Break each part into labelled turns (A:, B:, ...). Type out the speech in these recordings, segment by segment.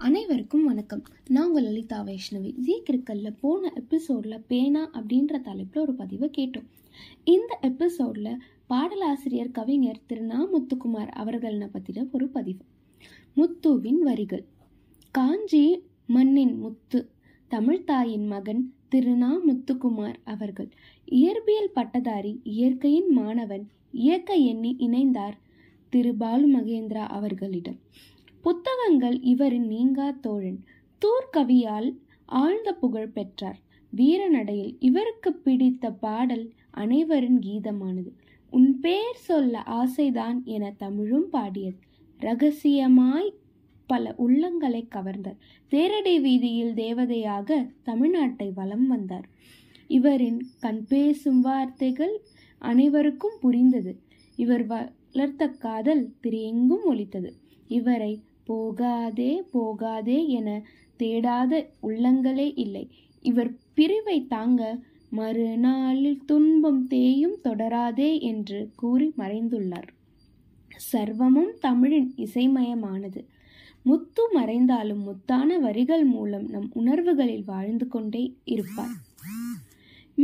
A: அனைவருக்கும் வணக்கம். நான் உங்கள் லலிதா வைஷ்ணவி. ஜீக்கிருக்கல்ல போன எபிசோடில் பேனா அப்படின்ற தலைப்பில் ஒரு பதிவை கேட்டோம். இந்த எபிசோடில் பாடலாசிரியர் கவிஞர் திரு நா. முத்துக்குமார் அவர்களினை பற்றின ஒரு பதிவு. முத்துவின் வரிகள். காஞ்சி மண்ணின் முத்து தமிழ்தாயின் மகன் திரு நா. முத்துக்குமார் அவர்கள். இயற்பியல் பட்டதாரி இயற்கையின் மாணவன் இயக்க எண்ணி இணைந்தார் திரு. பாலு மகேந்திரா அவர்களிடம். புத்தகங்கள் இவரின் நீங்கா தோழன். தூர்கவியால் ஆழ்ந்த புகழ் பெற்றார். வீரநடையில் இவருக்கு பிடித்த பாடல் அனைவரின் கீதமானது. உன் பேர் சொல்ல ஆசைதான் என தமிழும் பாடியது. ரகசியமாய் பல உள்ளங்களை கவர்ந்தார். தேரடை வீதியில் தேவதையாக தமிழ்நாட்டை வலம் வந்தார். இவரின் கண் பேசும் வார்த்தைகள் அனைவருக்கும் புரிந்தது. இவர் வளர்த்த காதல் திரு எங்கும் ஒலித்தது. இவரை போகாதே போகாதே என தேடாத உள்ளங்களே இல்லை. இவர் பிரிவை தாங்க மறுநாளில் துன்பம் தேயும் தொடராதே என்று கூறி மறைந்துள்ளார். சர்வமும் தமிழின் இசைமயமானது. முத்து மறைந்தாலும் முத்தான வரிகள் மூலம் நம் உணர்வுகளில் வாழ்ந்து கொண்டே இருப்பார்.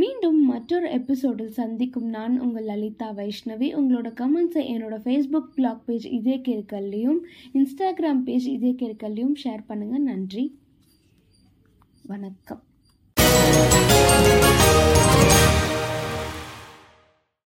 A: மீண்டும் மற்றொரு எபிசோடில் சந்திக்கும் நான் உங்கள் லலிதா வைஷ்ணவி. உங்களோட கமெண்ட்ஸை என்னோட ஃபேஸ்புக் பிளாக் பேஜ் இதே கேட்கலையும் இன்ஸ்டாகிராம் பேஜ் இதே கேட்கலையும் ஷேர் பண்ணுங்கள் நன்றி. வணக்கம்.